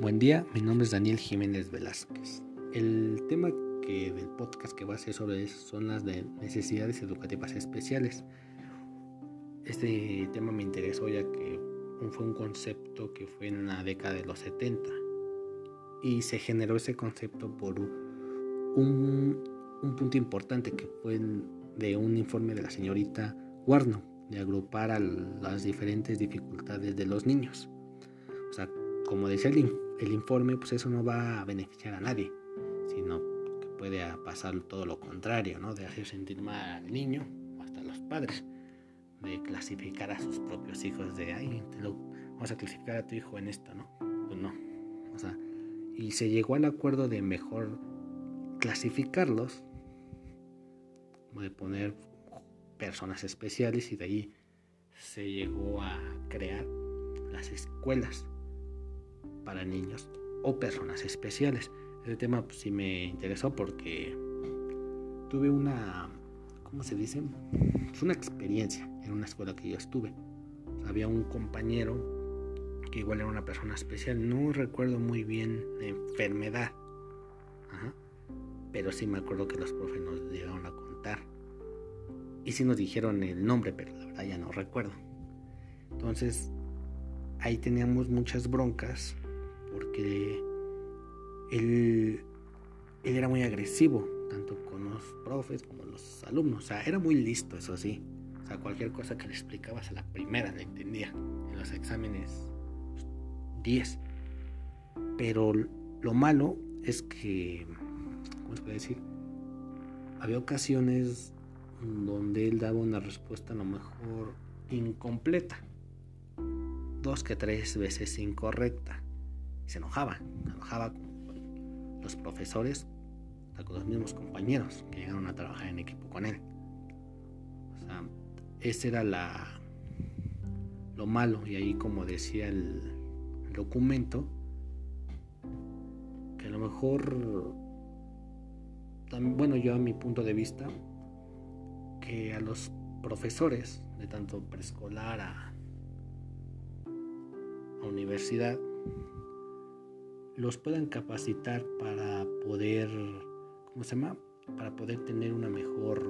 Buen día, mi nombre es Daniel Jiménez Velázquez. El tema que del podcast que va a ser sobre eso son las de necesidades educativas especiales. Este tema me interesó ya que fue un concepto que fue en la década de los 70 y se generó ese concepto por un, un punto importante que fue de un informe de la señorita Warno de agrupar a las diferentes dificultades de los niños. O sea, como decía el, informe, pues eso no va a beneficiar a nadie, sino que puede pasar todo lo contrario, ¿no? De hacer sentir mal al niño o hasta a los padres, de clasificar a sus propios hijos, de, ay, vamos a clasificar a tu hijo en esto, ¿no? Pues no. O sea, y se llegó al acuerdo de mejor clasificarlos, de poner personas especiales y de ahí se llegó a crear las escuelas para niños o personas especiales. Ese tema pues, sí me interesó porque tuve una, ¿cómo se dice? Es una experiencia en una escuela que yo estuve. había un compañero que igual era una persona especial, no recuerdo muy bien la enfermedad, pero sí me acuerdo que los profes nos llegaron a contar y sí nos dijeron el nombre, pero la verdad ya no recuerdo. Entonces, ahí teníamos muchas broncas porque él, era muy agresivo, tanto con los profes como los alumnos. O sea, era muy listo, eso sí. O sea, cualquier cosa que le explicabas a la primera le entendía. En los exámenes 10. Pero lo malo es que, ¿cómo se puede decir? Había ocasiones donde él daba una respuesta a lo mejor incompleta, dos que tres veces incorrecta. Se enojaba, se enojaba con los profesores, con los mismos compañeros que llegaron a trabajar en equipo con él. O sea, ese era la, lo malo, y ahí como decía el, el documento, que a lo mejor, también, bueno, yo a mi punto de vista, que a los profesores de tanto preescolar a, a universidad los puedan capacitar para poder, ¿cómo se llama? Para poder tener una mejor,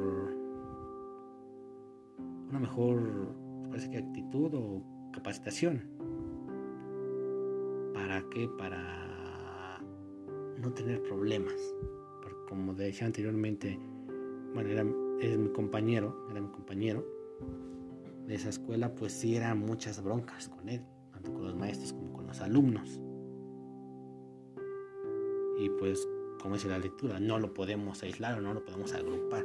una mejor, parece que actitud o capacitación. ¿Para qué? Para no tener problemas. Porque como decía anteriormente, bueno, era es mi compañero, era mi compañero de esa escuela, pues sí eran muchas broncas con él, tanto con los maestros como con los alumnos. Y pues, como dice la lectura, no lo podemos aislar o no lo podemos agrupar.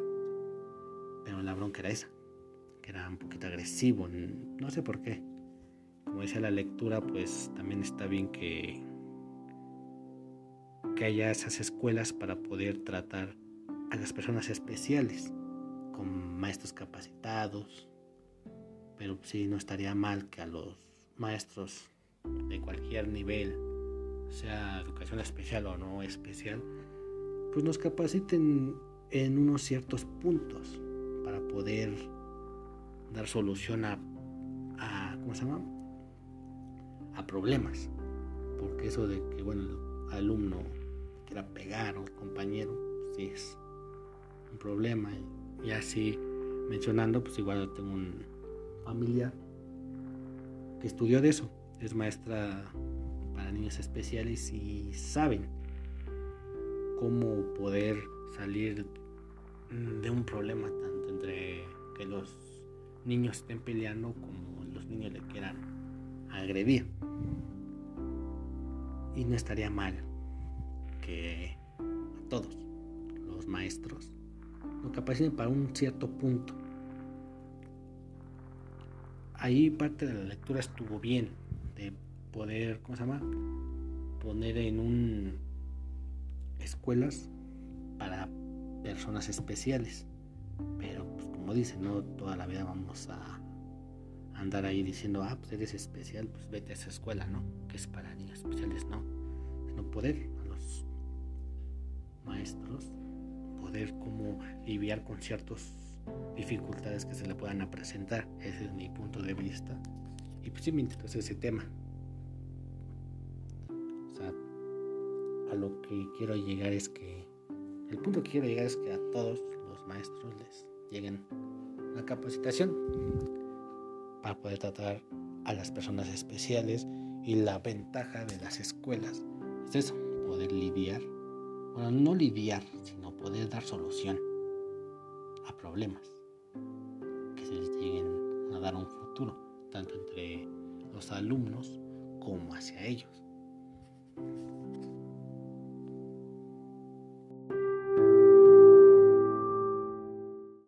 Pero la bronca era esa, que era un poquito agresivo, no sé por qué. Como decía la lectura, pues también está bien que, que haya esas escuelas para poder tratar a las personas especiales con maestros capacitados, pero sí no estaría mal que a los maestros de cualquier nivel, sea educación especial o no especial, pues nos capaciten en unos ciertos puntos para poder dar solución a, a ¿cómo se llama? a problemas. Porque eso de que bueno el alumno quiera pegar o compañero, pues sí es un problema. Y así mencionando, pues igual tengo un familiar que estudió de eso. Es maestra para niños especiales y saben cómo poder salir de un problema tanto entre que los niños estén peleando como los niños le quieran agredir. Y no estaría mal que a todos los maestros lo capaciten para un cierto punto. Ahí parte de la lectura estuvo bien, de poder, ¿cómo se llama? Poner en un escuelas para personas especiales. Pero pues como dice, no toda la vida vamos a andar ahí diciendo, ah, pues eres especial, pues vete a esa escuela, ¿no? Que es para niños especiales, no. Sino poder a los maestros poder como lidiar con ciertas dificultades que se le puedan presentar. Ese es mi punto de vista. Y pues sí me interesa ese tema. A lo que quiero llegar es que el punto que quiero llegar es que a todos los maestros les lleguen una capacitación para poder tratar a las personas especiales y la ventaja de las escuelas es eso, poder lidiar, bueno, no lidiar, sino poder dar solución a problemas que se les lleguen a dar un futuro, tanto entre los alumnos como hacia ellos.